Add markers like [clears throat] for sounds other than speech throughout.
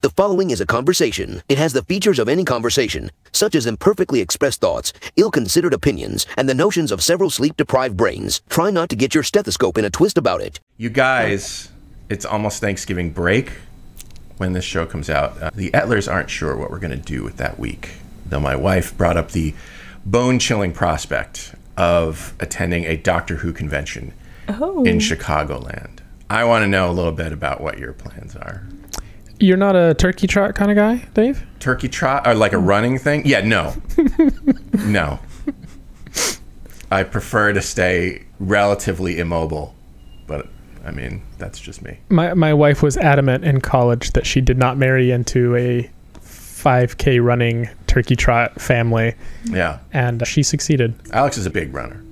The following is a conversation. It has the features of any conversation, such as imperfectly expressed thoughts, ill considered opinions, and the notions of several sleep deprived brains. Try not to get your stethoscope in a twist about it. You guys, it's almost Thanksgiving break when this show comes out. Uh, the Etlers aren't sure what we're going to do with that week, though my wife brought up the bone chilling prospect of attending a Doctor Who convention Oh. in Chicagoland. I want to know a little bit about what your plans are. You're not a turkey trot kind of guy, Dave? Turkey trot or like a running thing? Yeah, no. [laughs] no. I prefer to stay relatively immobile, but I mean, that's just me. My my wife was adamant in college that she did not marry into a 5K running turkey trot family, Yeah. and she succeeded. Alex is a big runner.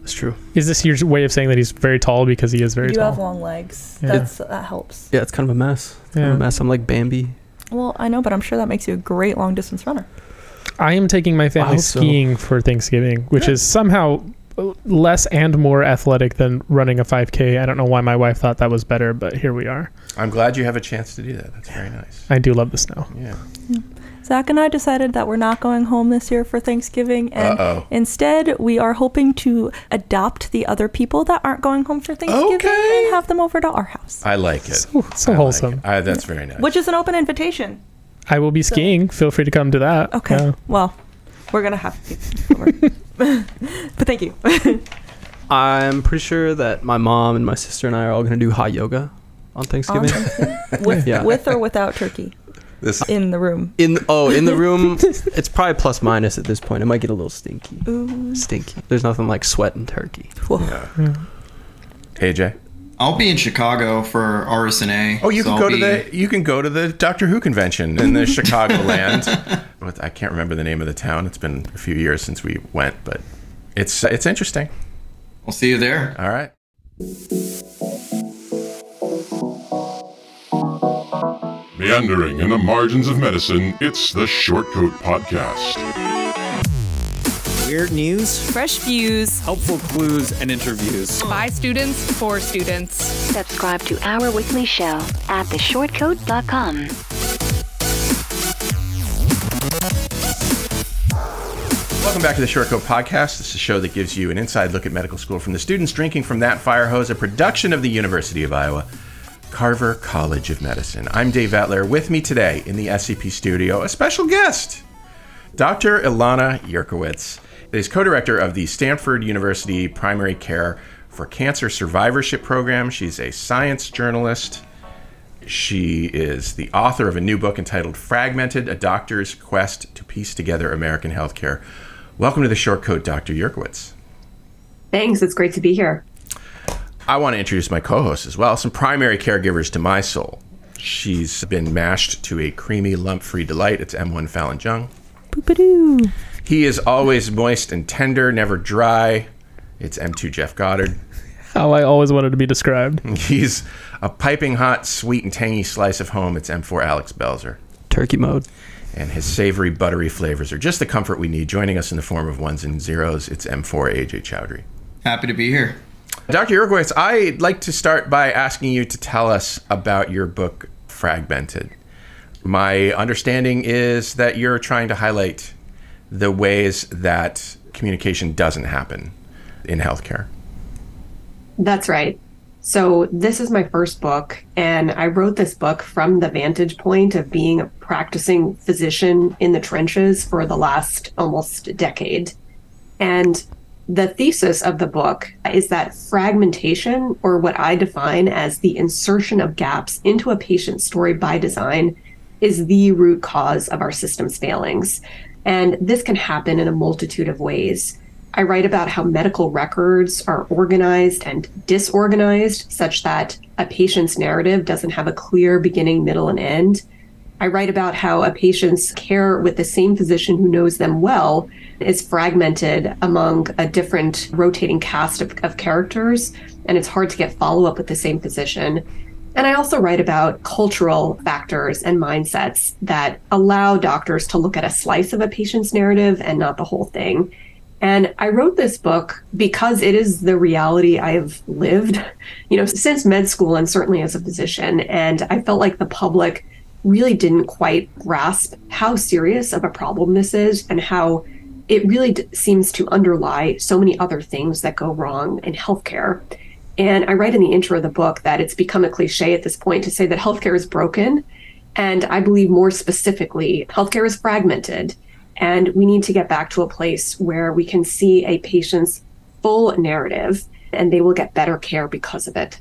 That's true. Is this your way of saying that he's very tall because he is very You tall? You have long legs. Yeah. That's that helps. Yeah, it's kind of a mess. It's kind of Yeah. a mess. I'm like Bambi. Well, I know, but I'm sure that makes you a great long distance runner. I am taking my family hope so. skiing for Thanksgiving, which is somehow uh, less and more athletic than running a 5K. I don't know why my wife thought that was better, but here we are. I'm glad you have a chance to do that. That's very nice. I do love the snow. Yeah. Zach and I decided that we're not going home this year for Thanksgiving, and Uh-oh. instead we are hoping to adopt the other people that aren't going home for Thanksgiving Okay. and have them over to our house, I like it. So, so I like wholesome. it. I, that's very nice. which is an open invitation. I will be skiing. Feel free to come to that. Okay. Yeah. Well, we're gonna have to. over. [laughs] but thank you. [laughs] I'm pretty sure that my mom and my sister and I are all going to do hot yoga on Thanksgiving. [laughs] with, Yeah. with or without turkey this in the room. in oh, in the room, [laughs] it's probably plus minus at this point. It might get a little stinky. Ooh. Stinky. There's nothing like sweat and turkey. Whoa. yeah. AJ. I'll be in Chicago for RSNA. Oh, you so can I'll go to be- the you can go to the Doctor Who convention in the [laughs] Chicagoland. What- I can't remember the name of the town. It's been a few years since we went, but it's it's interesting. I'll see you there. All right. Meandering in the margins of medicine, it's the Shortcoat Podcast. Weird news, Fresh views helpful clues, and interviews. by students for students. Subscribe to our weekly show at theshortcoat.com. Welcome back to the Shortcoat Podcast. This is a show that gives you an inside look at medical school from the students drinking from that fire hose, a production of the University of Iowa, Carver College of Medicine. I'm Dave Etler. With me today in the SCP studio, a special guest, Dr. Ilana Yurkiewicz is co-director of the Stanford University Primary Care for Cancer Survivorship Program. She's a science journalist. She is the author of a new book entitled Fragmented A Doctor's Quest to Piece Together American Healthcare. Welcome to the short coat, Dr. Yurkiewicz. Thanks. It's great to be here. I want to introduce my co host as well, some primary caregivers to my soul. She's been mashed to a creamy, lump free delight. It's M1 Fallon Jung. Boop-a-doo. He is always moist and tender, never dry. It's M2 Jeff Goddard. How I always wanted to be described. He's a piping hot, sweet and tangy slice of home. It's M4 Alex Belzer. Turkey mode. and his savory, buttery flavors are just the comfort we need. Joining us in the form of ones and zeros, it's M4 AJ Chowdhury. Happy to be here. Dr. Yurkiewicz, I'd like to start by asking you to tell us about your book, Fragmented. My understanding is that you're trying to highlight the ways that communication doesn't happen in healthcare. That's right. So, this is my first book, and I wrote this book from the vantage point of being a practicing physician in the trenches for the last almost decade. And the thesis of the book is that fragmentation, or what I define as the insertion of gaps into a patient's story by design, is the root cause of our system's failings. And this can happen in a multitude of ways. I write about how medical records are organized and disorganized such that a patient's narrative doesn't have a clear beginning, middle, and end. I write about how a patient's care with the same physician who knows them well is fragmented among a different rotating cast of, of characters, and it's hard to get follow up with the same physician. And I also write about cultural factors and mindsets that allow doctors to look at a slice of a patient's narrative and not the whole thing. And I wrote this book because it is the reality I have lived, you know, since med school and certainly as a physician. And I felt like the public really didn't quite grasp how serious of a problem this is and how it really d- seems to underlie so many other things that go wrong in healthcare. And I write in the intro of the book that it's become a cliche at this point to say that healthcare is broken. And I believe more specifically, healthcare is fragmented. And we need to get back to a place where we can see a patient's full narrative and they will get better care because of it.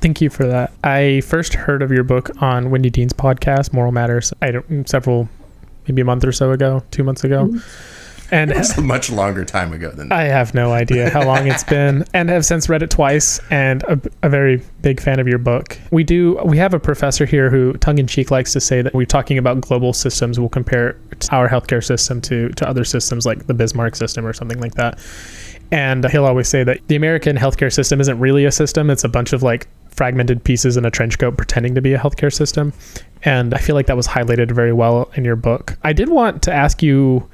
Thank you for that. I first heard of your book on Wendy Dean's podcast, Moral Matters, I don't, several, maybe a month or so ago, two months ago. Mm-hmm and it's a much longer time ago than that. I have no idea how long it's [laughs] been, and have since read it twice, and a, a, very big fan of your book. We do. We have a professor here who, tongue in cheek, likes to say that we're talking about global systems. We'll compare our healthcare system to to other systems like the Bismarck system or something like that. And he'll always say that the American healthcare system isn't really a system; it's a bunch of like fragmented pieces in a trench coat pretending to be a healthcare system. And I feel like that was highlighted very well in your book. I did want to ask you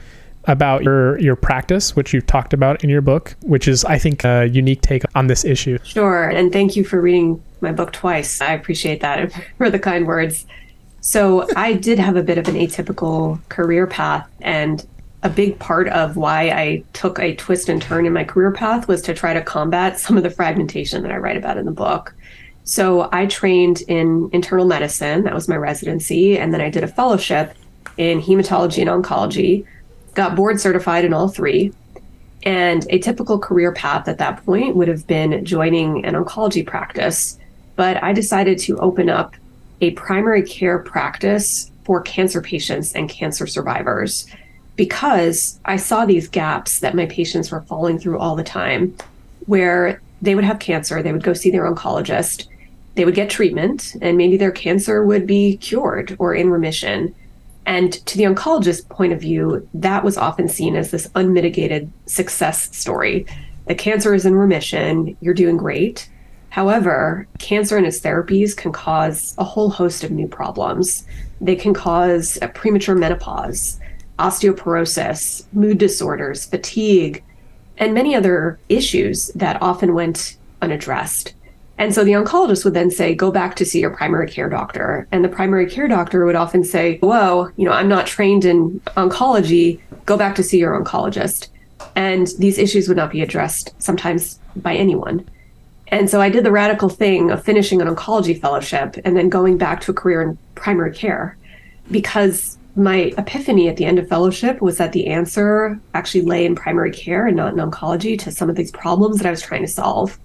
about your your practice, which you've talked about in your book, which is I think a unique take on this issue. Sure, and thank you for reading my book twice. I appreciate that [laughs] for the kind words. So I did have a bit of an atypical career path, and a big part of why I took a twist and turn in my career path was to try to combat some of the fragmentation that I write about in the book. So I trained in internal medicine, that was my residency, and then I did a fellowship in hematology and oncology got board certified in all three. And a typical career path at that point would have been joining an oncology practice. But I decided to open up a primary care practice for cancer patients and cancer survivors because I saw these gaps that my patients were falling through all the time where they would have cancer, they would go see their oncologist, they would get treatment, and maybe their cancer would be cured or in remission. And to the oncologist point of view, that was often seen as this unmitigated success story. The cancer is in remission, you're doing great. However, cancer and its therapies can cause a whole host of new problems. They can cause a premature menopause, osteoporosis, mood disorders, fatigue, and many other issues that often went unaddressed. And so the oncologist would then say, go back to see your primary care doctor. And the primary care doctor would often say, whoa, you know, I'm not trained in oncology. Go back to see your oncologist. And these issues would not be addressed sometimes by anyone. And so I did the radical thing of finishing an oncology fellowship and then going back to a career in primary care because my epiphany at the end of fellowship was that the answer actually lay in primary care and not in oncology to some of these problems that I was trying to solve.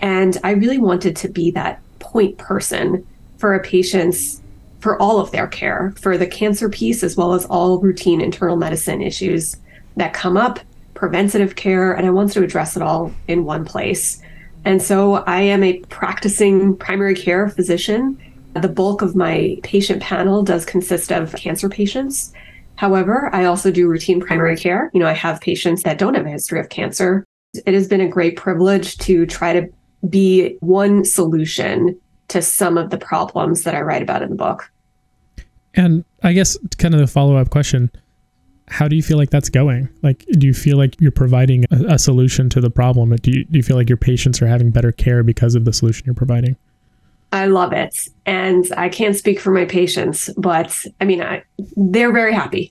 And I really wanted to be that point person for a patient's for all of their care, for the cancer piece as well as all routine internal medicine issues that come up, preventative care, and I wanted to address it all in one place. And so I am a practicing primary care physician. The bulk of my patient panel does consist of cancer patients. However, I also do routine primary care. You know, I have patients that don't have a history of cancer. It has been a great privilege to try to be one solution to some of the problems that I write about in the book. And I guess kind of the follow up question how do you feel like that's going? Like, do you feel like you're providing a, a solution to the problem? Do you, do you feel like your patients are having better care because of the solution you're providing? I love it. And I can't speak for my patients, but I mean, I, they're very happy.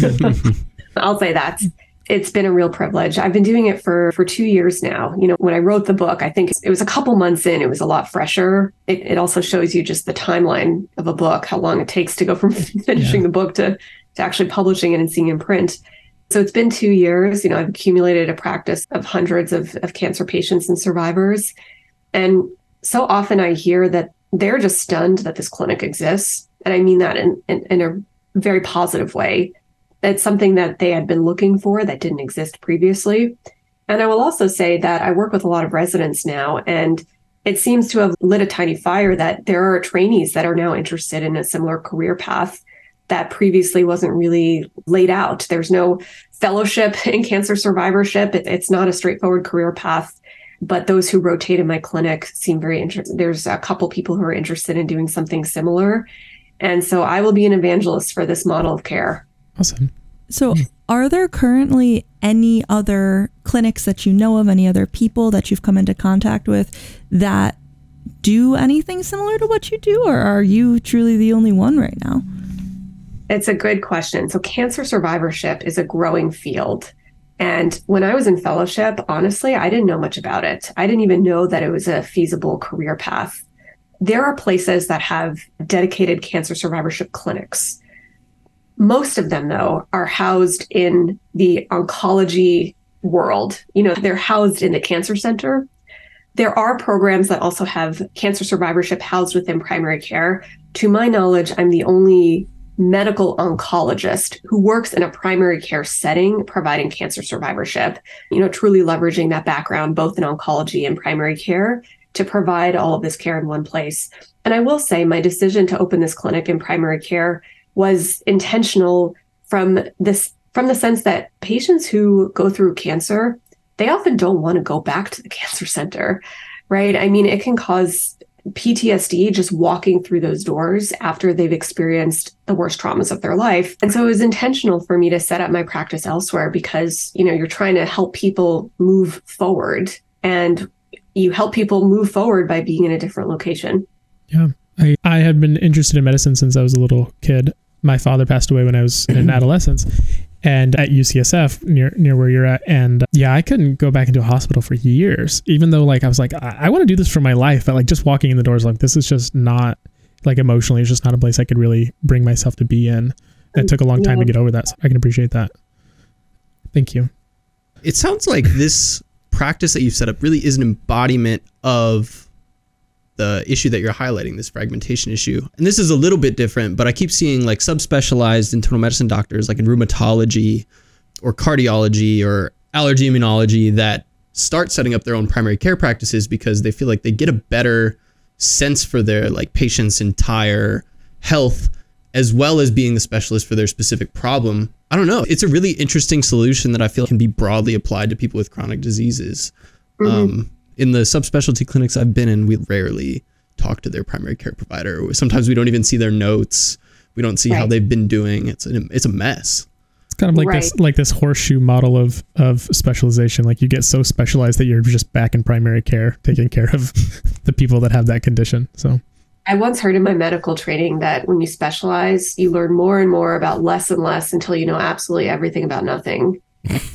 [laughs] [laughs] I'll say that it's been a real privilege. I've been doing it for for two years now. You know, when I wrote the book, I think it was a couple months in. It was a lot fresher. It, it also shows you just the timeline of a book, how long it takes to go from [laughs] finishing yeah. the book to to actually publishing it and seeing it in print. So it's been two years. You know, I've accumulated a practice of hundreds of, of cancer patients and survivors, and so often I hear that they're just stunned that this clinic exists, and I mean that in, in, in a very positive way it's something that they had been looking for that didn't exist previously. And I will also say that I work with a lot of residents now, and it seems to have lit a tiny fire that there are trainees that are now interested in a similar career path that previously wasn't really laid out. There's no fellowship [laughs] in cancer survivorship. It, it's not a straightforward career path. But those who rotate in my clinic seem very interested. There's a couple people who are interested in doing something similar. And so I will be an evangelist for this model of care. Awesome. So, hmm. are there currently any other clinics that you know of, any other people that you've come into contact with that do anything similar to what you do, or are you truly the only one right now? It's a good question. So, cancer survivorship is a growing field. And when I was in fellowship, honestly, I didn't know much about it. I didn't even know that it was a feasible career path. There are places that have dedicated cancer survivorship clinics. Most of them, though, are housed in the oncology world. You know, they're housed in the cancer center. There are programs that also have cancer survivorship housed within primary care. To my knowledge, I'm the only medical oncologist who works in a primary care setting providing cancer survivorship, you know, truly leveraging that background both in oncology and primary care to provide all of this care in one place. And I will say my decision to open this clinic in primary care was intentional from this from the sense that patients who go through cancer, they often don't want to go back to the [laughs] cancer center, right? I mean, it can cause PTSD just walking through those doors after they've experienced the worst traumas of their life. And so it was intentional for me to set up my practice elsewhere because, you know, you're trying to help people move forward and you help people move forward by being in a different location. Yeah. I, I had been interested in medicine since I was a little kid. My father passed away when I was in [clears throat] adolescence and at UCSF near near where you're at. And uh, yeah, I couldn't go back into a hospital for years, even though like I was like, I, I want to do this for my life, but like just walking in the doors, like this is just not like emotionally, it's just not a place I could really bring myself to be in. It took a long time to get over that. So I can appreciate that. Thank you. It sounds like this practice that you've set up really is an embodiment of the issue that you're highlighting, this fragmentation issue. And this is a little bit different, but I keep seeing like subspecialized internal medicine doctors, like in rheumatology or cardiology or allergy immunology, that start setting up their own primary care practices because they feel like they get a better sense for their like patient's entire health as well as being the specialist for their specific problem. I don't know. It's a really interesting solution that I feel can be broadly applied to people with chronic diseases. Mm-hmm. Um, in the subspecialty clinics I've been in, we rarely talk to their primary care provider. Sometimes we don't even see their notes. We don't see right. how they've been doing. It's a, it's a mess. It's kind of like right. this like this horseshoe model of of specialization. Like you get so specialized that you're just back in primary care, taking care of [laughs] the people that have that condition. So I once heard in my medical training that when you specialize, you learn more and more about less and less until you know absolutely everything about nothing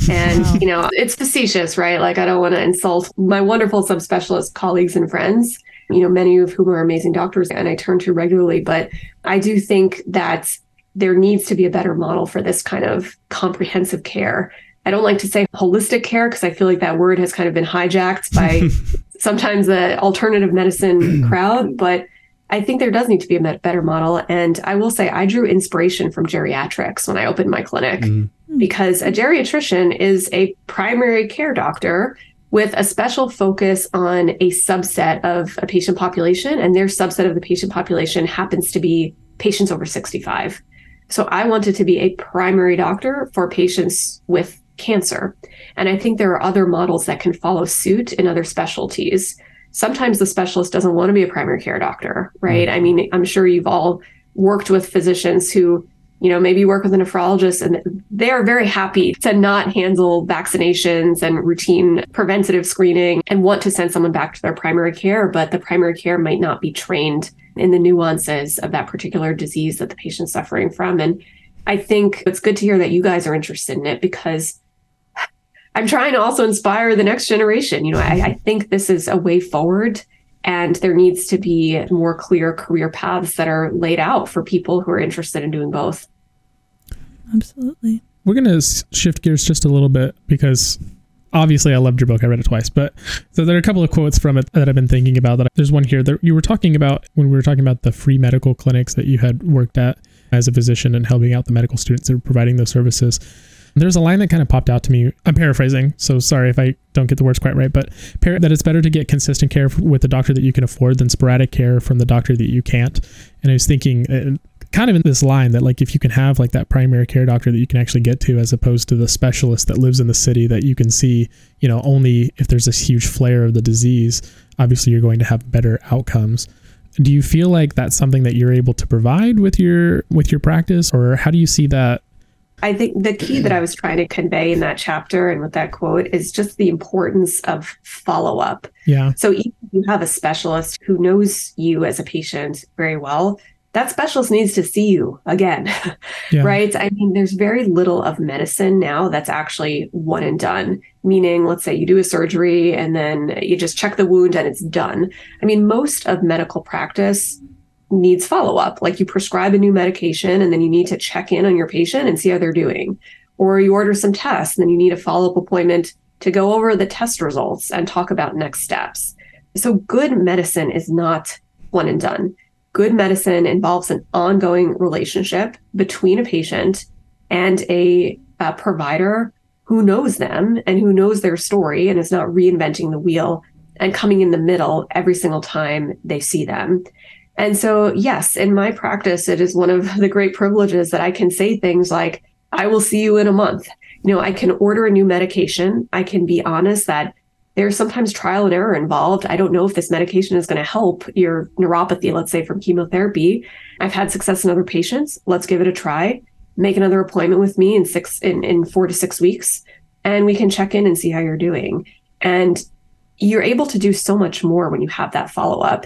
and, [laughs] you know, it's facetious, right? Like, I don't want to insult my wonderful subspecialist colleagues and friends, you know, many of whom are amazing doctors and I turn to regularly. But I do think that there needs to be a better model for this kind of comprehensive care. I don't like to say holistic care because I feel like that word has kind of been hijacked by [laughs] sometimes the alternative medicine [clears throat] crowd, but I think there does need to be a better model. And I will say, I drew inspiration from geriatrics when I opened my clinic. Mm-hmm because a geriatrician is a primary care doctor with a special focus on a subset of a patient population, and their subset of the patient population happens to be patients over 65. So I wanted to be a primary doctor for patients with cancer. And I think there are other models that can follow suit in other specialties. Sometimes the specialist doesn't want to be a primary care doctor, right? Mm-hmm. I mean, I'm sure you've all worked with physicians who you know, maybe work with a nephrologist and they are very happy to not handle vaccinations and routine preventative screening and want to send someone back to their primary care, but the primary care might not be trained in the nuances of that particular disease that the patient's suffering from. And I think it's good to hear that you guys are interested in it because I'm trying to also inspire the next generation. You know, I, I think this is a way forward and there needs to be more clear career paths that are laid out for people who are interested in doing both. Absolutely. We're going to shift gears just a little bit because obviously I loved your book. I read it twice, but so there are a couple of quotes from it that I've been thinking about. That there's one here that you were talking about when we were talking about the free medical clinics that you had worked at as a physician and helping out the medical students that were providing those services. There's a line that kind of popped out to me. I'm paraphrasing, so sorry if I don't get the words quite right, but that it's better to get consistent care with the doctor that you can afford than sporadic care from the doctor that you can't. And I was thinking, uh, kind of in this line that like if you can have like that primary care doctor that you can actually get to as opposed to the specialist that lives in the city that you can see you know only if there's this huge flare of the disease obviously you're going to have better outcomes do you feel like that's something that you're able to provide with your with your practice or how do you see that I think the key that I was trying to convey in that chapter and with that quote is just the importance of follow up. Yeah. So even if you have a specialist who knows you as a patient very well, that specialist needs to see you again, [laughs] yeah. right? I mean, there's very little of medicine now that's actually one and done, meaning, let's say you do a surgery and then you just check the wound and it's done. I mean, most of medical practice needs follow up. Like you prescribe a new medication and then you need to check in on your patient and see how they're doing. Or you order some tests and then you need a follow up appointment to go over the test results and talk about next steps. So, good medicine is not one and done. Good medicine involves an ongoing relationship between a patient and a, a provider who knows them and who knows their story and is not reinventing the wheel and coming in the middle every single time they see them. And so, yes, in my practice, it is one of the great privileges that I can say things like, I will see you in a month. You know, I can order a new medication. I can be honest that there's sometimes trial and error involved. I don't know if this medication is going to help your neuropathy, let's say from chemotherapy. I've had success in other patients. Let's give it a try. Make another appointment with me in six in, in four to six weeks, and we can check in and see how you're doing. And you're able to do so much more when you have that follow up.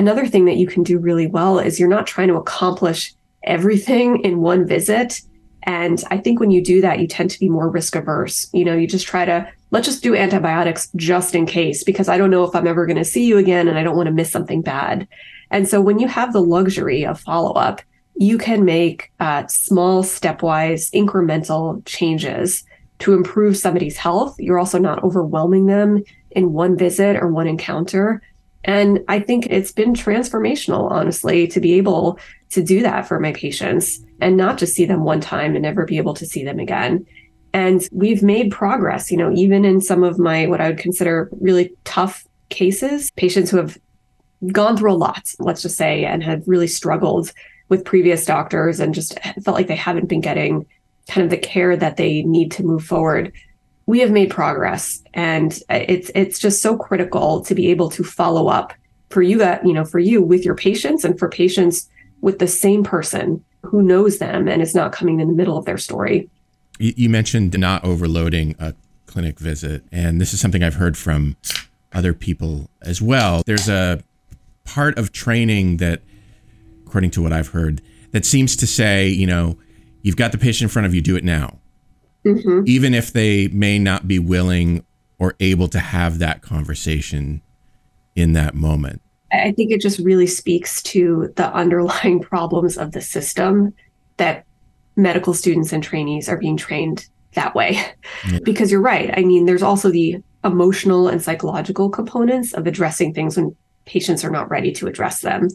Another thing that you can do really well is you're not trying to accomplish everything in one visit. And I think when you do that, you tend to be more risk averse. You know, you just try to, let's just do antibiotics just in case, because I don't know if I'm ever going to see you again and I don't want to miss something bad. And so when you have the luxury of follow up, you can make uh, small, stepwise, incremental changes to improve somebody's health. You're also not overwhelming them in one visit or one encounter. And I think it's been transformational, honestly, to be able to do that for my patients and not just see them one time and never be able to see them again. And we've made progress, you know, even in some of my what I would consider really tough cases, patients who have gone through a lot, let's just say, and have really struggled with previous doctors and just felt like they haven't been getting kind of the care that they need to move forward we have made progress. And it's it's just so critical to be able to follow up for you that you know for you with your patients and for patients with the same person who knows them and is not coming in the middle of their story. You, you mentioned not overloading a clinic visit. And this is something i've heard from other people as well. There's a part of training that according to what i've heard that seems to say you know you've got the patient in front of you do it now mm-hmm. even if they may not be willing or able to have that conversation in that moment. I think it just really speaks to the underlying [laughs] problems of the system that medical students and trainees are being trained that way. Yeah. [laughs] Because you're right. I mean, there's also the emotional and psychological components of addressing things when patients are not ready to address them.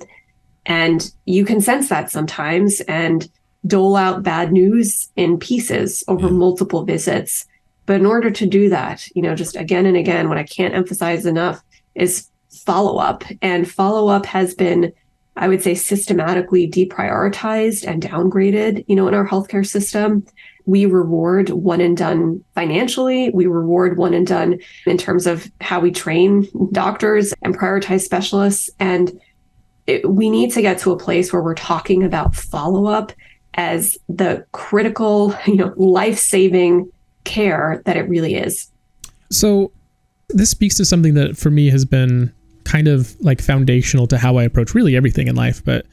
And you can sense that sometimes. And dole out bad news in pieces over multiple visits. But in order to do that, you know, just again and again, what I can't emphasize enough is follow up. And follow up has been, I would say, systematically deprioritized and downgraded, you know, in our healthcare system. We reward one and done financially. We reward one and done in terms of how we train doctors and prioritize specialists. And it, we need to get to a place where we're talking about follow up as the critical, [laughs] you know, life-saving care that it really is. So this speaks to something that for me has been kind of like foundational to how I approach really everything in life, but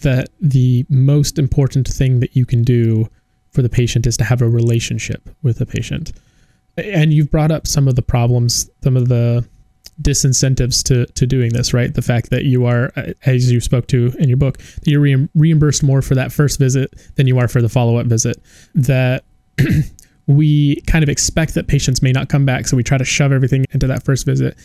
that the most important thing that you can do for the patient is to have a relationship with the patient. And you've brought up some of the problems, some of the disincentives to to doing this, right? The fact that you are, uh, as you spoke to in your book, that you're re- reimbursed more for that first visit than you are for the follow up visit. That [clears throat] we kind of expect that patients may not come back, so we try to shove everything into that first visit.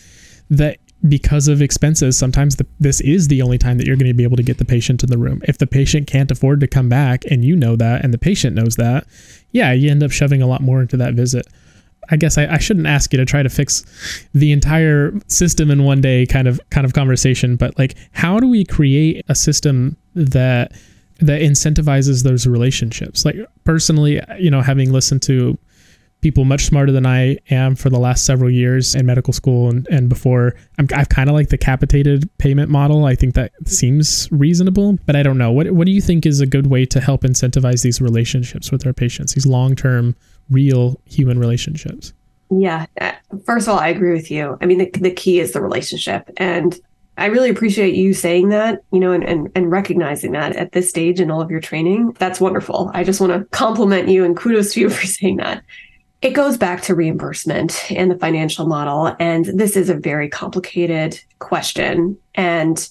That because of expenses, sometimes the, this is the only time that you're going to be able to get the patient in the room. If the patient can't afford to come back and you know that and the patient knows that, yeah, you end up shoving a lot more into that visit. I guess I, I, shouldn't ask you to try to fix the entire system in one day kind of kind of conversation, but like how do we create a system that that incentivizes those relationships? Like personally, you know, having listened to people much smarter than I am for the last several years in medical school and, and before, I'm, I've kind of like the capitated payment model. I think that seems reasonable, but I don't know. What, what do you think is a good way to help incentivize these relationships with our patients, these long term real human relationships? Yeah. Uh, First of all, I agree with you. I mean, the, the key is the relationship. And I really appreciate you saying that, you know, and, and, and recognizing that at this stage in all of your training. That's wonderful. I just want to compliment you and kudos to you [laughs] for saying that. It goes back to reimbursement and the financial model. And this is a very complicated question. And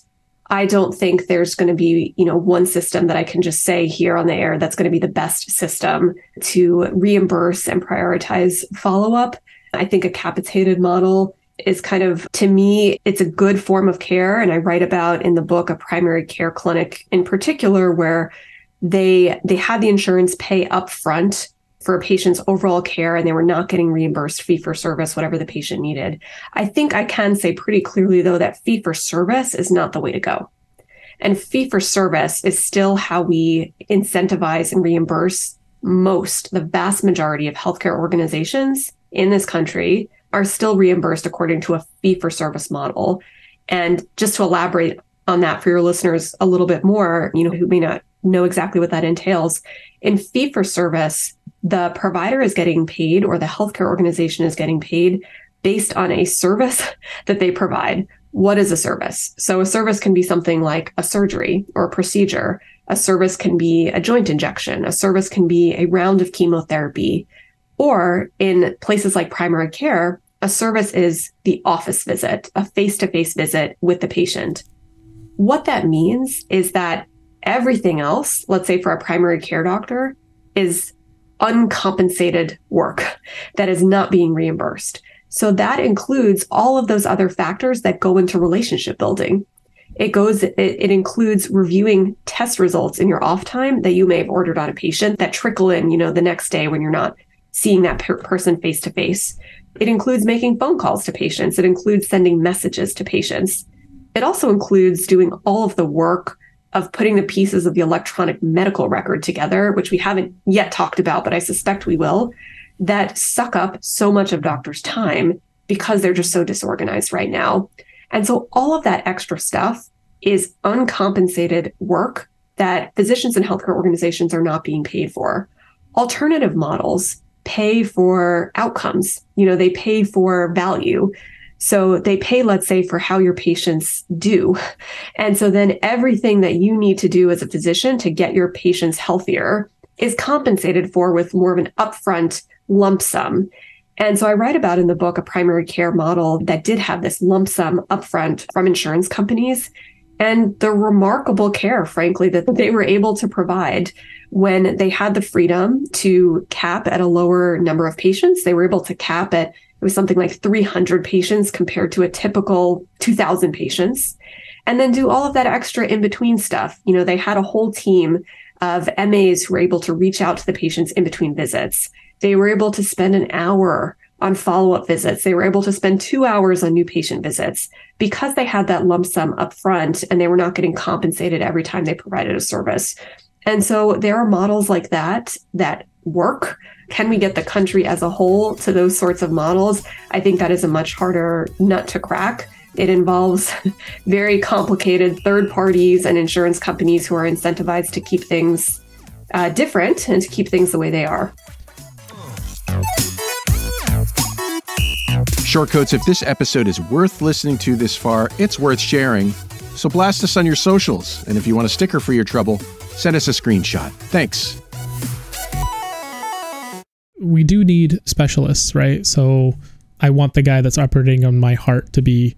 I don't think there's going to be, you know, one system that I can just say here on the air that's going to be the best system to reimburse and prioritize follow up. I think a capitated model is kind of to me it's a good form of care and I write about in the book a primary care clinic in particular where they they had the insurance pay up front for a patient's overall care and they were not getting reimbursed fee for service whatever the patient needed. I think I can say pretty clearly though that fee for service is not the way to go. And fee for service is still how we incentivize and reimburse most, the vast majority of healthcare organizations in this country are still reimbursed according to a fee for service model. And just to elaborate on that for your listeners a little bit more, you know, who may not know exactly what that entails, in fee for service, the provider is getting paid or the healthcare organization is getting paid based on a service [laughs] that they provide. What is a service? So a service can be something like a surgery or a procedure. A service can be a joint injection. A service can be a round of chemotherapy. Or in places like primary care, a service is the office visit, a face to face visit with the patient. What that means is that everything else, let's say for a primary care doctor, is uncompensated work that is not being reimbursed. So that includes all of those other factors that go into relationship building. It goes, it, it, includes reviewing test results in your off time that you may have ordered on a patient that trickle in, you know, the next day when you're not seeing that per- person face to face. It includes making phone calls to patients. It includes sending messages to patients. It also includes doing all of the work of putting the pieces of the electronic medical record together, which we haven't yet talked about, but I suspect we will, that suck up so much of doctors' time because they're just so disorganized right now. And so all of that extra stuff is uncompensated work that physicians and healthcare organizations are not being paid for. Alternative models pay for outcomes. You know, they pay for value. So they pay, let's say, for how your patients do. And so then everything that you need to do as a physician to get your patients healthier is compensated for with more of an upfront lump sum. And so I write about in the book a primary care model that did have this lump sum upfront from insurance companies and the remarkable care, frankly, that they were able to provide when they had the freedom to cap at a lower number of patients. They were able to cap at it was something like 300 patients compared to a typical 2000 patients. And then do all of that extra in between stuff. You know, they had a whole team of MAs who were able to reach out to the patients in between visits. They were able to spend an hour on follow up visits. They were able to spend two hours on new patient visits because they had that lump sum up front and they were not getting compensated every time they provided a service. And so there are models like that that work. Can we get the country as a whole to those sorts of models? I think that is a much harder nut to crack. It involves [laughs] very complicated third parties and insurance companies who are incentivized to keep things uh, different and to keep things the way they are. Shortcoats, if this episode is worth listening to this far, it's worth sharing. So blast us on your socials. And if you want a sticker for your trouble, send us a screenshot. Thanks. We do need specialists, right? So I want the guy that's operating on my heart to be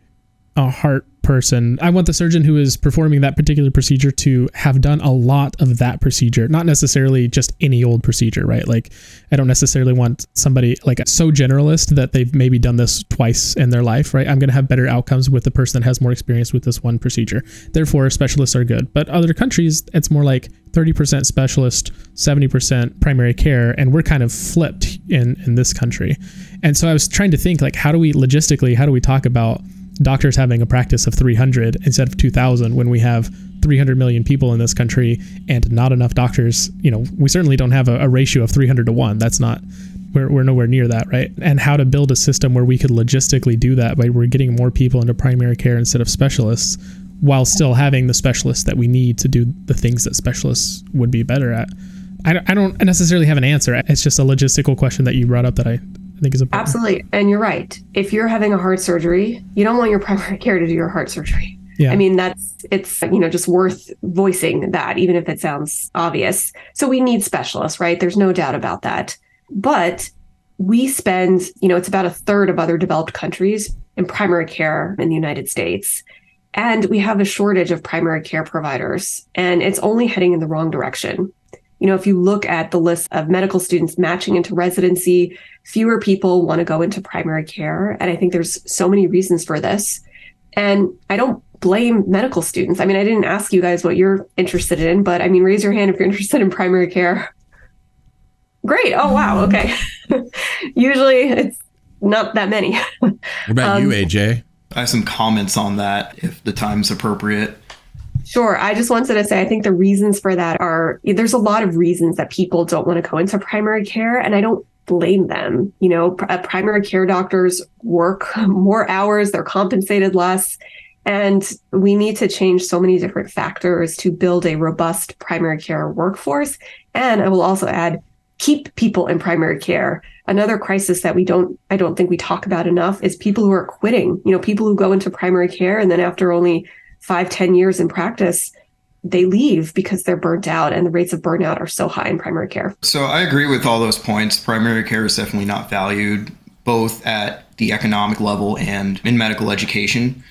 a heart person. I want the surgeon who is performing that particular procedure to have done a lot of that procedure, not necessarily just any old procedure, right? Like, I don't necessarily want somebody like so generalist that they've maybe done this twice in their life, right? I'm going to have better outcomes with the person that has more experience with this one procedure. Therefore, specialists are good. But other countries, it's more like 30% specialist, 70% primary care, and we're kind of flipped in in this country. And so I was trying to think like, how do we logistically, how do we talk about doctors having a practice of 300 instead of 2000 when we have 300 million people in this country and not enough doctors you know we certainly don't have a, a ratio of 300 to 1 that's not we're, we're nowhere near that right? And how to build a system where we could logistically do that by we're getting more people into primary care instead of specialists while still having the specialists that we need to do the things that specialists would be better at. I don't, I don't necessarily have an answer. It's just a logistical question that you brought up that i I think is important. Absolutely. And you're right. If you're having a heart surgery, you don't want your [laughs] primary care to do your heart surgery. Yeah. I mean, that's, it's, you know, just worth voicing that, even if it sounds obvious. So we need specialists, right? There's no doubt about that. But we spend, you know, it's about a third of other developed countries in primary care in the United States. And we have a shortage of primary care providers, and it's only heading in the wrong direction. You know, if you look at the list of medical students matching into residency, fewer people want to go into primary care. And I think there's so many reasons for this. And I don't blame medical students. I mean, I didn't ask you guys what you're interested in, but I mean, raise your hand if you're [laughs] interested in primary care. Great. Oh, wow. Okay. [laughs] Usually it's not that many. [laughs] What about Um, you, AJ? I have some comments on that if the time's appropriate. Sure. I just wanted to say I think the reasons for that are there's a lot of reasons that people don't want to go into primary care, and I don't blame them. You know, pr- uh, primary care doctors work [laughs] more hours, they're compensated less. And we need to change so many different factors to build a robust primary care workforce. And I will also add, keep people in primary care. Another crisis that we don't, I don't think we talk about enough is people who are quitting. You know, people who go into primary care and then after only five, ten years in practice, they leave because they're burnt out and the rates of burnout are so high in primary care. So I agree with all those points. Primary care is definitely not valued both at the economic level and in medical education.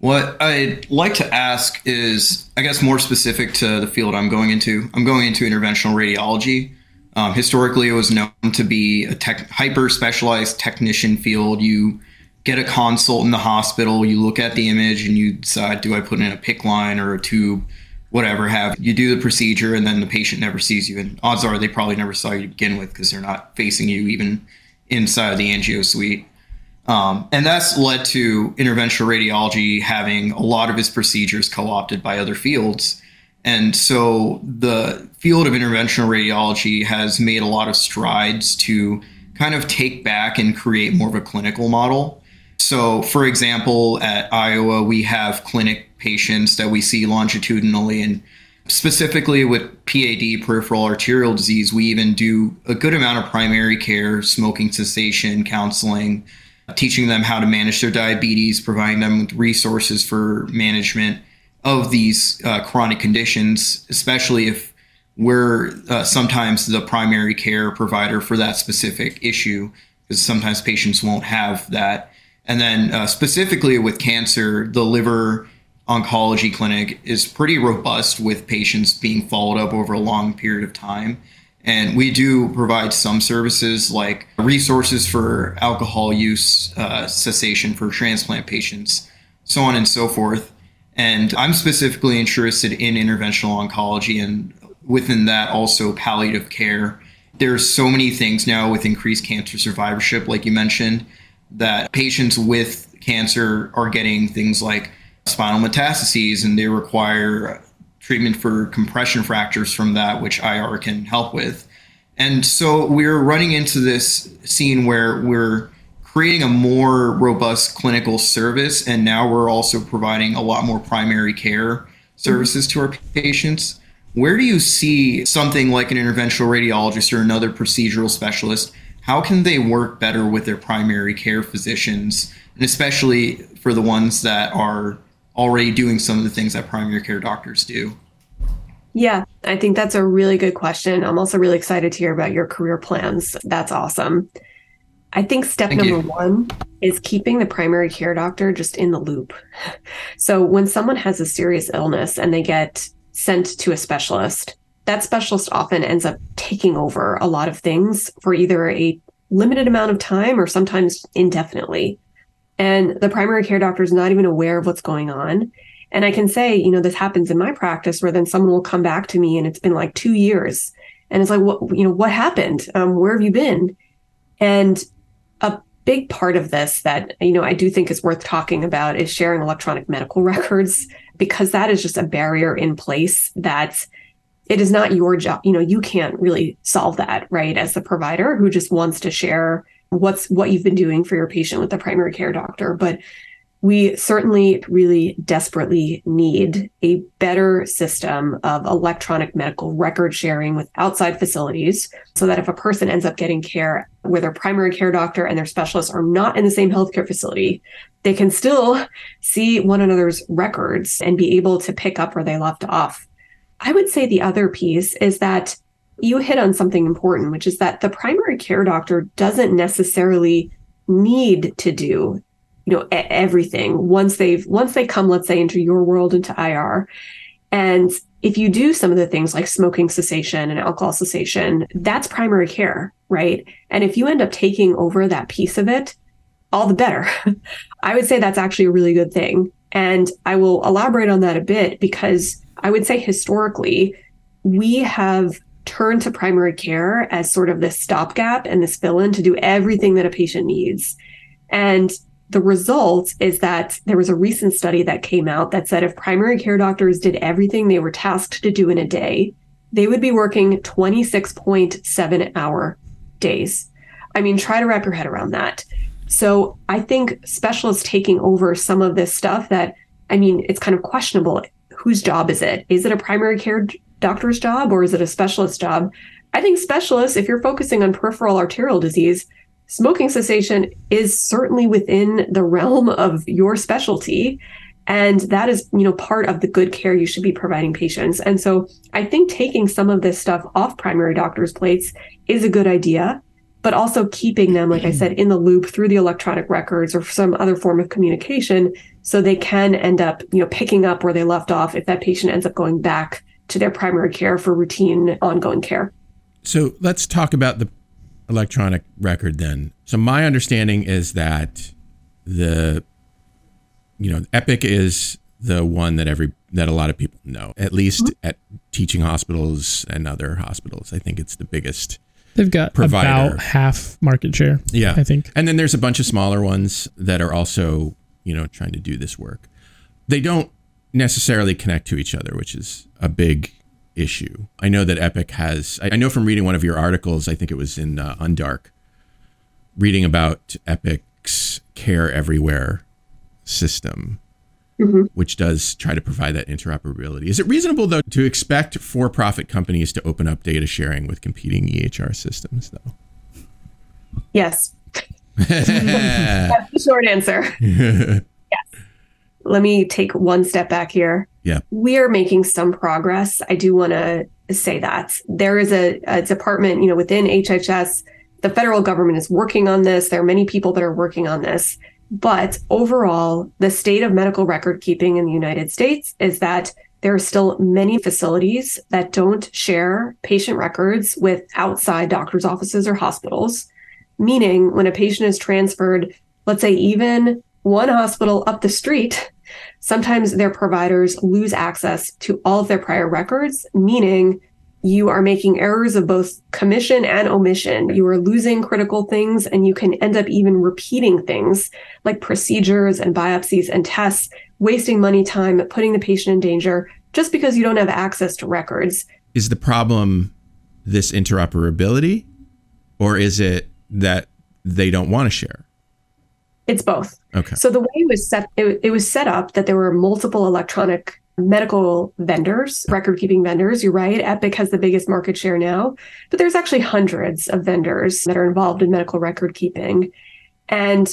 What I'd like to ask is, I guess, more specific to the field I'm going into. I'm going into interventional radiology. Um, historically, it was known to be a tech, hyper specialized technician field. You get a consult in the hospital, you look at the image, and you decide, do I put in a PICC line or a tube, whatever have you do the procedure, and then the patient never sees you. And odds are they probably never saw you to begin with because they're not facing you even inside of the angio suite. Um, and that's led to interventional radiology having a lot of its procedures co opted by other fields. And so the field of interventional radiology has made a lot of strides to kind of take back and create more of a clinical model. So, for example, at Iowa, we have clinic patients that we see longitudinally, and specifically with PAD, peripheral arterial disease, we even do a good amount of primary care, smoking cessation, counseling, teaching them how to manage their diabetes, providing them with resources for management of these uh, chronic conditions, especially if we're uh, sometimes the primary care provider for that specific issue, because sometimes patients won't have that. And then uh, specifically with cancer, the liver oncology clinic is pretty robust with patients being followed up over a long period of time. And we do provide some services like resources for alcohol use uh, cessation for transplant patients, so on and so forth. And I'm specifically interested in interventional oncology and within that also palliative care. There's so many things now with increased cancer survivorship, like you mentioned, that patients with cancer are getting things like spinal metastases and they require treatment for compression fractures from that, which IR can help with. And so we're running into this scene where we're creating a more robust clinical service, and now we're also providing a lot more primary care services to our patients. Where do you see something like an interventional radiologist or another procedural specialist? How can they work better with their primary care physicians, and especially for the ones that are already doing some of the things that primary care doctors do? Yeah, I think that's a really good question. I'm also really excited to hear about your career plans. That's awesome. I think step Thank number you. one is keeping the primary care doctor just in the loop. [laughs] So when someone has a serious illness and they get sent to a specialist, that specialist often ends up taking over a lot of things for either a limited amount of time or sometimes indefinitely. And the primary care doctor is not even aware of what's going on. And I can say, you know, this happens in my practice where then someone will come back to me and it's been like two years. And it's like, what, you know, what happened? Um, where have you been? And a big part of this that, you know, I do think is worth talking about is sharing electronic medical [laughs] records, because that is just a barrier in place that it is not your job. You know, you can't really solve that, right? As the provider who just wants to share what's what you've been doing for your patient with the primary care doctor. But we certainly really desperately need a better system of electronic medical record sharing with outside facilities so that if a person ends up getting care where their primary care doctor and their specialist are not in the same healthcare facility, they can still see one another's records and be able to pick up where they left off. I would say the other piece is that you hit on something important, which is that the primary care doctor doesn't necessarily need to do you know everything once they've once they come let's say into your world into ir and if you do some of the things like smoking cessation and alcohol cessation that's primary care right? And if you end up taking over that piece of it all the better. [laughs] I would say that's actually a really good thing. And i will elaborate on that a bit because i would say historically we have turned to primary care as sort of this stopgap and this fill in to do everything that a patient needs and the result is that there was a recent study that came out that said if primary care doctors did everything they were tasked to do in a day, they would be working 26.7 hour days. I mean, try to wrap your head around that. So I think specialists taking over some of this stuff that, I mean, it's kind of questionable. Whose job is it? Is it a primary care doctor's job or is it a specialist job? I think specialists, if you're focusing on peripheral arterial disease, smoking cessation is certainly within the realm of your specialty and that is you know part of the good care you should be providing patients and so i think taking some of this stuff off primary doctors plates is a good idea but also keeping them like i mm-hmm. said in the loop through the electronic records or some other form of communication so they can end up you know picking up where they left off if that patient ends up going back to their primary care for routine ongoing care so let's talk about the electronic record then. So my understanding is that the you know, Epic is the one that every that a lot of people know. At least mm-hmm. at teaching hospitals and other hospitals. I think it's the biggest They've got provider. about half market share. Yeah. I think. And then there's a bunch of smaller ones that are also, you know, trying to do this work. They don't necessarily connect to each other, which is a big issue. I know that Epic has, I know from reading one of your articles, I think it was in uh, Undark, reading about Epic's Care Everywhere system, mm-hmm. which does try to provide that interoperability. Is it reasonable, though, to expect for profit companies to open up data sharing with competing EHR systems, though? Yes. That's [laughs] the short answer. [laughs] yes. Let me take one step back here yeah. We are making some progress. I do want to say that. There is a, a department, you know, within HHS, the federal government is working on this. There are many people that are working on this. But overall, the state of medical record keeping in the United States is that there are still many facilities that don't share patient records with outside doctors' offices or hospitals. Meaning, when a patient is transferred, let's say even one hospital up the street sometimes their providers lose access to all of their prior records, meaning you are making errors of both commission and omission. You are losing critical things, and you can end up even repeating things like procedures and biopsies and tests, wasting money, time, putting the patient in danger just because you don't have access to records. Is the problem this interoperability, or is it that they don't want to share? It's both. Okay. So the way it was set, it, it was set up that there were multiple electronic medical vendors, record keeping vendors. You're right. Epic has the biggest market share now, but there's actually hundreds of vendors that are involved in medical record keeping. And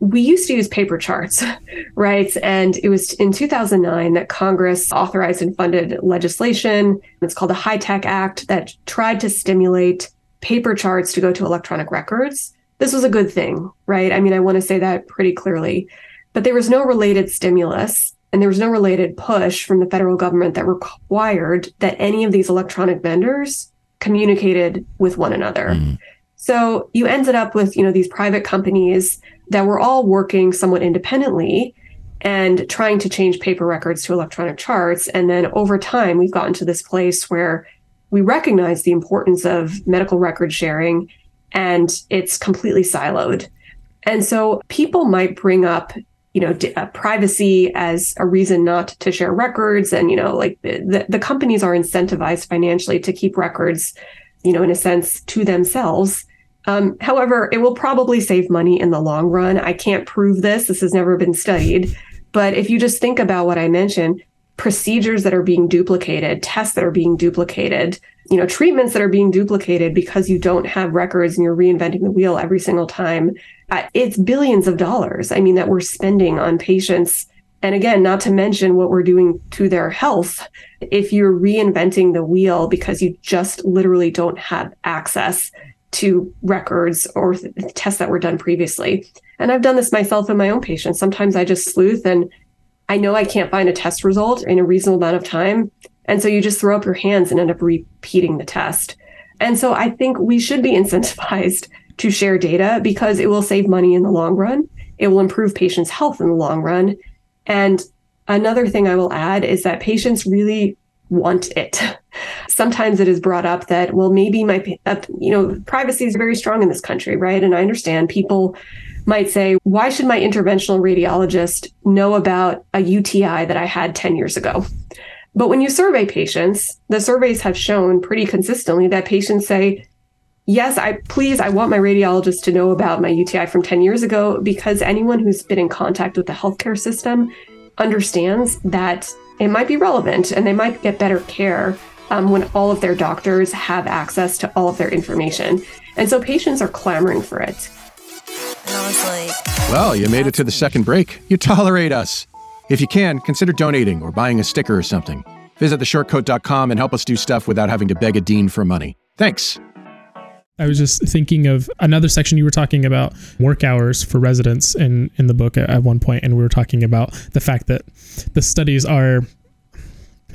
we used to use paper charts, [laughs] right? And it was in 2009 that Congress authorized and funded legislation. It's called the HITECH Act that tried to stimulate paper charts to go to electronic records this was a good thing, right? I mean, I want to say that pretty clearly. But there was no related stimulus and there was no related push from the federal government that required that any of these electronic vendors communicated with one another. Mm. So you ended up with, you know, these private companies that were all working somewhat independently and trying to change paper records to electronic charts. And then over time, we've gotten to this place where we recognize the importance of medical record sharing and it's completely siloed. And so people might bring up, you know, d- uh, privacy as a reason not to share records. And, you know, like the, the companies are incentivized financially to keep records, you know, in a sense to themselves. Um, however, it will probably save money in the long run. I can't prove this. This has never been studied. But if you just think about what I mentioned, procedures that are being duplicated, tests that are being duplicated, you know, treatments that are being duplicated because you don't have records and you're reinventing the wheel every single time. Uh, it's billions of dollars. I mean, that we're spending on patients. And again, not to mention what we're doing to their health. If you're reinventing the wheel because you just literally don't have access to records or th- tests that were done previously. And I've done this myself in my own patients. Sometimes I just sleuth and I know I can't find a test result in a reasonable amount of time. And so you just throw up your hands and end up repeating the test. And so I think we should be [laughs] incentivized to share data because it will save money in the long run. It will improve patients' health in the long run. And another thing I will add is that patients really want it. [laughs] Sometimes it is brought up that, well, maybe my, you know, privacy is very strong in this country, right? And I understand people might say, why should my interventional radiologist know about a UTI that I had 10 years ago? But when you survey patients, the surveys have shown pretty consistently that patients say, yes, I please, I want my radiologist to know about my UTI from 10 years ago because anyone who's been in contact with the healthcare system understands that it might be relevant and they might get better care um, when all of their doctors have access to all of their information. And so patients are clamoring for it. And I was like, Well, you made it to the second break. You tolerate us. If you can, consider donating or buying a sticker or something. Visit theshortcoat.com and help us do stuff without having to beg a dean for money. Thanks. I was just thinking of another section you were talking about work hours for residents in in the book at, at one point, and we were talking about the fact that the studies are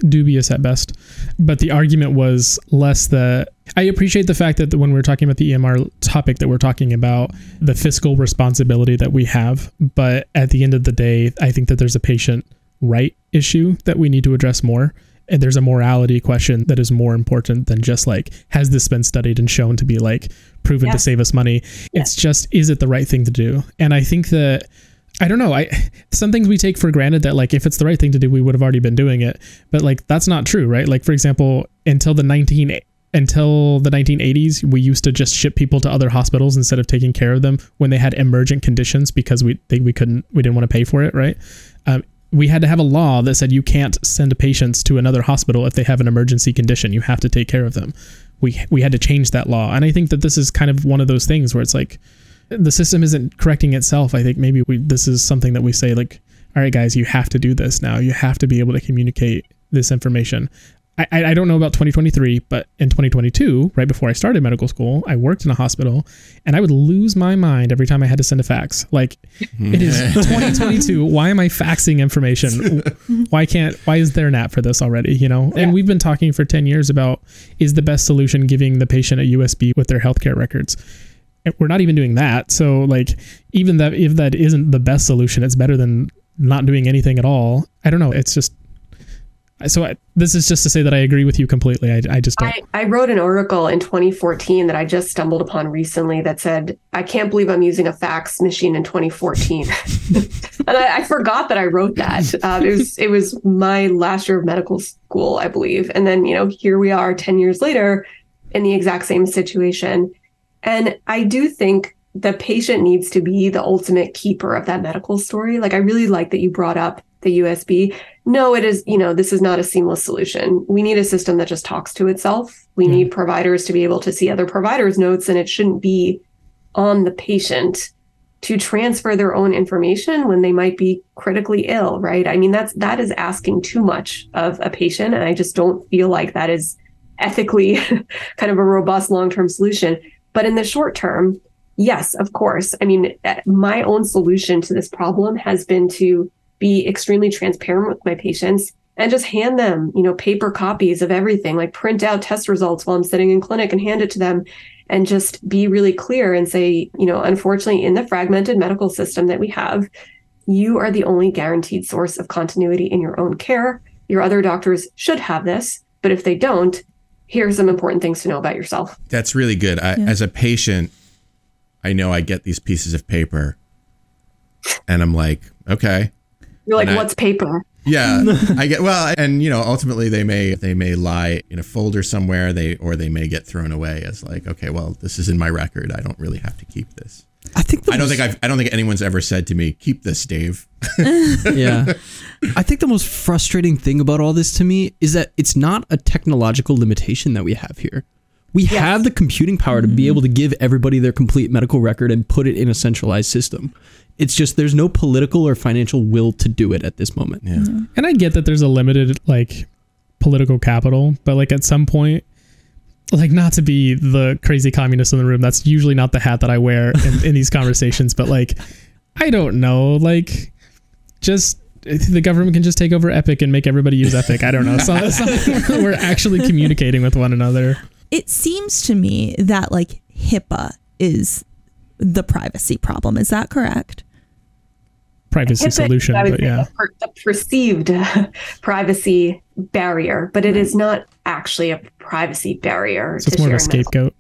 dubious at best. But the argument was less that I appreciate the fact that when we're talking about the EMR topic that we're talking about the fiscal responsibility that we have, but at the end of the day, I think that there's a patient right issue that we need to address more. And there's a morality question that is more important than just like, has this been studied and shown to be like proven Yeah. to save us money? It's just, is it the right thing to do? And I think that I don't know. I some things we take for granted that like if it's the right thing to do, we would have already been doing it. But like that's not true, right? Like for example, until the 19 until the 1980s, we used to just ship people to other hospitals instead of taking care of them when they had emergent conditions because we they, we couldn't we didn't want to pay for it, right? Um, we had to have a law that said you can't send patients to another hospital if they have an emergency condition. You have to take care of them. We we had to change that law, and I think that this is kind of one of those things where it's like the system isn't correcting itself. I think maybe we this is something that we say like, all right, guys, you have to do this now. You have to be able to communicate this information. I, I I don't know about 2023, but in 2022, right before I started medical school, I worked in a hospital, and I would lose my mind every time I had to send a fax. Like, hmm. it is [laughs] 2022. Why am I faxing information? [laughs] Why can't? Why is there an app for this already? You know, and we've been talking for 10 years about is the best solution giving the patient a USB with their healthcare records and we're not even doing that. So like even that if that isn't the best solution, it's better than not doing anything at all. I don't know. It's just so I, this is just to say that I agree with you completely. I, I just don't. I, I wrote an article in 2014 that I just stumbled upon recently that said, I can't believe I'm using a fax machine in 2014. [laughs] and I, I forgot that I wrote that. Uh, it was it was my last year of medical school, I believe. And then, you know, here we are 10 years later in the exact same situation. And I do think the patient needs to be the ultimate keeper of that medical story. Like, I really like that you brought up the USB. No, it is, you know, this is not a seamless solution. We need a system that just talks to itself. We need providers to be able to see other providers' notes, and it shouldn't be on the patient to transfer their own information when they might be critically ill, right? I mean, that's that is asking too much of a patient. And I just don't feel like that is ethically [laughs] kind of a robust long-term solution. But in the short term, yes, of course. I mean, eh, my own solution to this problem has been to be extremely transparent with my patients and just hand them, you know, paper copies of everything, like print out test results while I'm sitting in clinic and hand it to them and just be really clear and say, you know, unfortunately, in the fragmented medical system that we have, you are the only guaranteed source of continuity in your own care. Your other doctors should have this, but if they don't, here are some important things to know about yourself. That's really good. I, As a patient, I know I get these pieces of paper and I'm like, okay. You're like, And I- what's paper? Yeah, [laughs] I get well, and you know, ultimately they may they may lie in a folder somewhere, they or they may get thrown away as like, okay, well, this is in my record. I don't really have to keep this. I think I don't think I've I don't think anyone's ever said to me, keep this, Dave. [laughs] yeah. I think the most frustrating thing about all this to me is that it's not a technological limitation that we have here. We have the computing power to be mm-hmm. able to give everybody their complete medical record and put it in a centralized system. It's just there's no political or financial will to do it at this moment. Yeah. Mm-hmm. And I get that there's a limited like political capital, but like at some point, like not to be the crazy communist in the room, that's usually not the hat that I wear in, [laughs] in these conversations, but like I don't know, like just the government can just take over Epic and make everybody use Epic. I don't know. So, so [laughs] we're actually communicating with one another. It seems to me that like HIPAA is the privacy problem. Is that correct? Privacy HIPAA, solution, but yeah. a, per- a perceived [laughs] privacy barrier, but it is not actually a privacy barrier. So it's more of a sharing medical- scapegoat.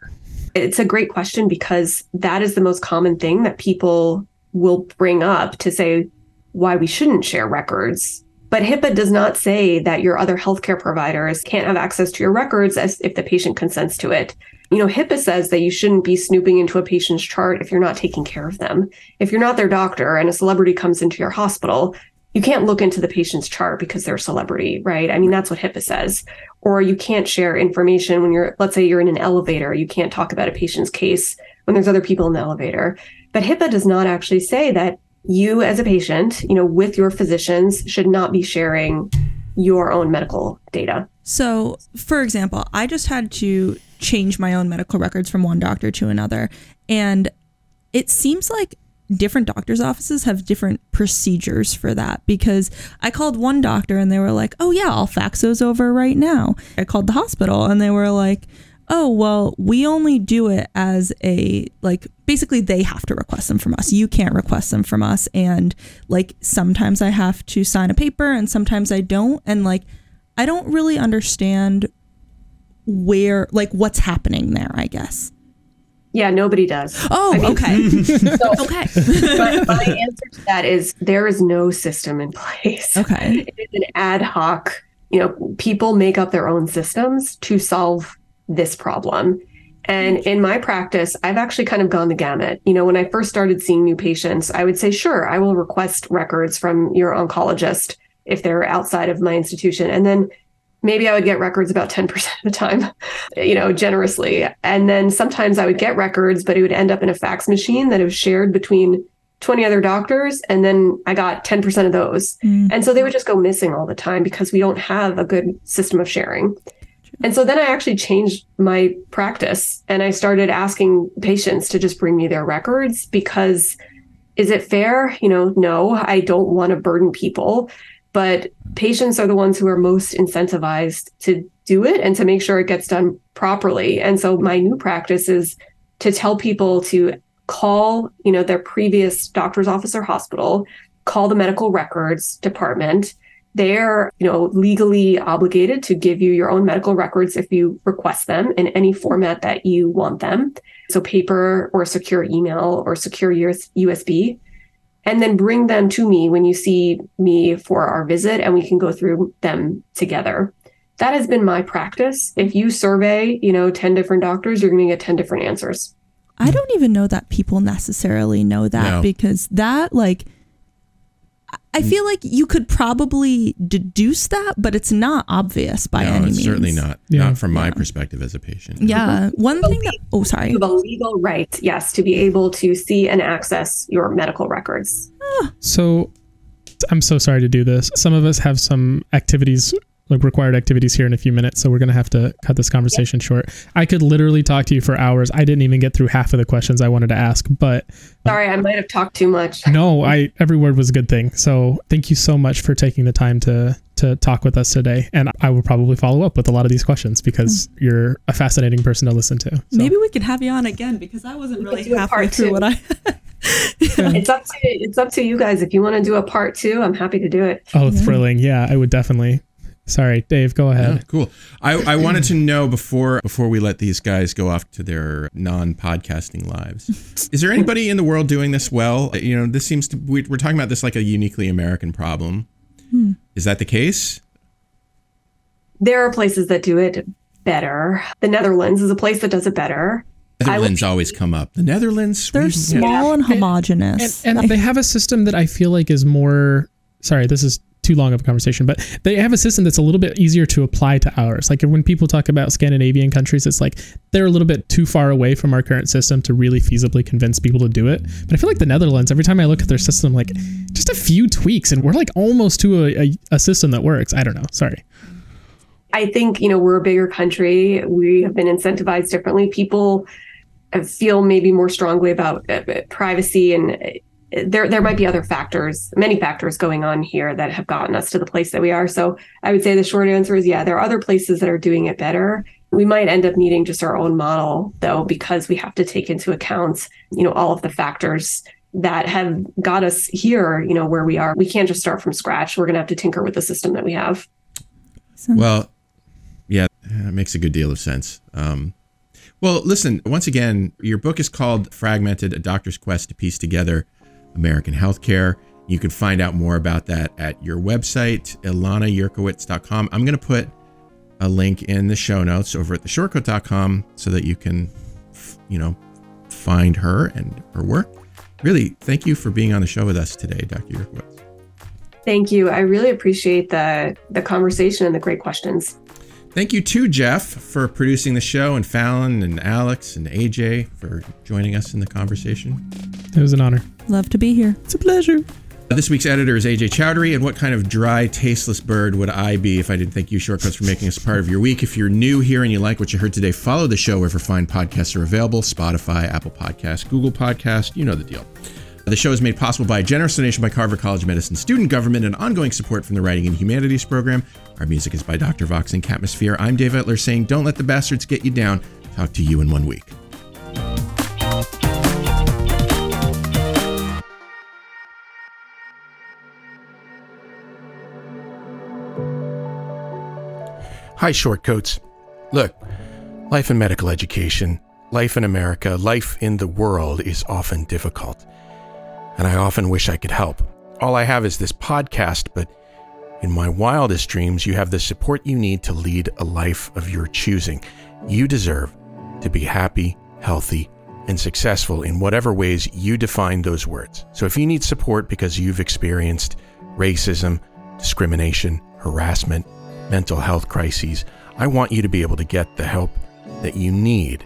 It's a great question because that is the most common thing that people will bring up to say why we shouldn't share records. But HIPAA does not say that your other healthcare providers can't have access to your records as if the patient consents to it. You know, HIPAA says that you shouldn't be snooping into a patient's chart if you're not taking care of them. If you're not their doctor and a celebrity comes into your hospital, you can't look into the patient's chart because they're a celebrity, right? I mean, that's what HIPAA says. Or you can't share information when you're, let's say you're in an elevator, you can't talk about a patient's case when there's other people in the elevator. But HIPAA does not actually say that you as a patient, you know, with your physicians should not be sharing your own medical data. So, for example, I just had to change my own medical records from one doctor to another. And it seems like different doctors' offices have different procedures for that because I called one doctor and they were like, oh, yeah, I'll fax those over right now. I called the hospital and they were like, oh, well, we only do it as a, like, basically they have to request them from us. You can't request them from us. And, like, sometimes I have to sign a paper and sometimes I don't. And, like, I don't really understand where, like, what's happening there, I guess. Yeah, nobody does. Oh, I mean, okay. [laughs] so- [laughs] okay. but my answer to that is there is no system in place. Okay. It is an ad hoc, you know, people make up their own systems to solve this problem. And in my practice, I've actually kind of gone the gamut. You know, when I first started seeing new patients, I would say, sure, I will request records from your oncologist if they're outside of my institution. And then maybe I would get records about 10% of the time, you know, generously. And then sometimes I would get records, but it would end up in a fax machine that was shared between 20 other doctors. And then I got 10% of those. Mm-hmm. And so they would just go missing all the time because we don't have a good system of sharing. And so then I actually changed my practice and I started asking patients to just bring me their records because is it fair? You know, no, I don't want to burden people, but patients are the ones who are most incentivized to do it and to make sure it gets done properly. And so my new practice is to tell people to call, you know, their previous doctor's office or hospital, call the medical records department. They're you know legally obligated to give you your own medical records if you request them in any format that you want them. So paper or secure email or secure US- usb and then bring them to me when you see me for our visit and we can go through them together. That has been my practice. If you survey you know 10 different doctors you're going to get 10 different answers. I don't even know that people necessarily know that No. because that like I feel like you could probably deduce that, but it's not obvious by no, any it's means. certainly not. Yeah. Not from my perspective as a patient. Yeah. One thing that oh sorry. you have a legal right yes to be able to see and access your medical records ah. So I'm so sorry to do this. Some of us have some activities, like required activities here in a few minutes. So we're going to have to cut this conversation short. I could literally talk to you for hours. I didn't even get through half of the questions I wanted to ask, but sorry i might have talked too much no, I every word was a good thing. So thank you so much for taking the time to to talk with us today. And I will probably follow up with a lot of these questions because hmm. you're a fascinating person to listen to. So. Maybe we could have you on again because I wasn't really halfway through two. what I [laughs] it's up to it's up to you guys. If you want to do a part two, I'm happy to do it. Oh, thrilling. Yeah, I would definitely. Sorry, Dave, go ahead. Yeah, cool. I, I wanted to know before before we let these guys go off to their non podcasting lives. [laughs] Is there anybody in the world doing this well? You know, this seems to we, we're talking about this like a uniquely American problem. Hmm. Is that the case? There are places that do it better. The Netherlands is a place that does it better. Netherlands always come up. The Netherlands. They're Sweden, small and homogenous. and they have a system that I feel like is more. Sorry, this is too long of a conversation, but they have a system that's a little bit easier to apply to ours. Like when people talk about Scandinavian countries, it's like they're a little bit too far away from our current system to really feasibly convince people to do it. But I feel like the Netherlands, every time I look at their system, like just a few tweaks, and we're like almost to a, a, a system that works. I don't know. Sorry. I think, you know, we're a bigger country. We have been incentivized differently. People feel maybe more strongly about uh, privacy and there there might be other factors, many factors going on here that have gotten us to the place that we are. So I would say the short answer is yeah, there are other places that are doing it better. We might end up needing just our own model though, because we have to take into account, you know, all of the factors that have got us here, you know, where we are. We can't just start from scratch. We're gonna have to tinker with the system that we have. Well, yeah, it makes a good deal of sense. Um, well, listen, once again, your book is called Fragmented A Doctor's Quest to Piece Together American Healthcare. You can find out more about that at your website, ilanayurkiewicz.com. I'm going to put a link in the show notes over at theshortcoat.com so that you can, you know, find her and her work. Really, thank you for being on the show with us today, Dr. Yurkiewicz. Thank you. I really appreciate the the conversation and the great questions. Thank you to Jeff for producing the show and Fallon and Alex and AJ for joining us in the conversation. It was an honor. Love to be here. It's a pleasure. This week's editor is AJ Chowdhury, and what kind of dry, tasteless bird would I be if I didn't thank you, Shortcoats, for making us part of your week? If you're new here and you like what you heard today, follow the show wherever fine podcasts are available Spotify, Apple Podcast, Google Podcast, you know the deal. The show is made possible by a generous donation by Carver College of Medicine student government and ongoing support from the Writing and Humanities program. Our music is by Dr. Vox and Catmosphere. I'm Dave Etler saying, don't let the bastards get you down. Talk to you in one week. Hi, Shortcoats. Look, life in medical education, life in America, life in the world is often difficult. And I often wish I could help. All I have is this podcast, but in my wildest dreams, you have the support you need to lead a life of your choosing. You deserve to be happy, healthy, and successful in whatever ways you define those words. So if you need support because you've experienced racism, discrimination, harassment, mental health crises, I want you to be able to get the help that you need.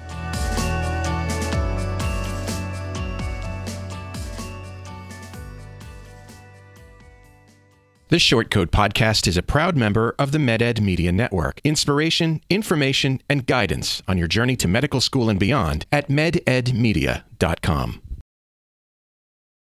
This Short Coat podcast is a proud member of the MedEd Media Network. Inspiration, information, and guidance on your journey to medical school and beyond at mededmedia.com.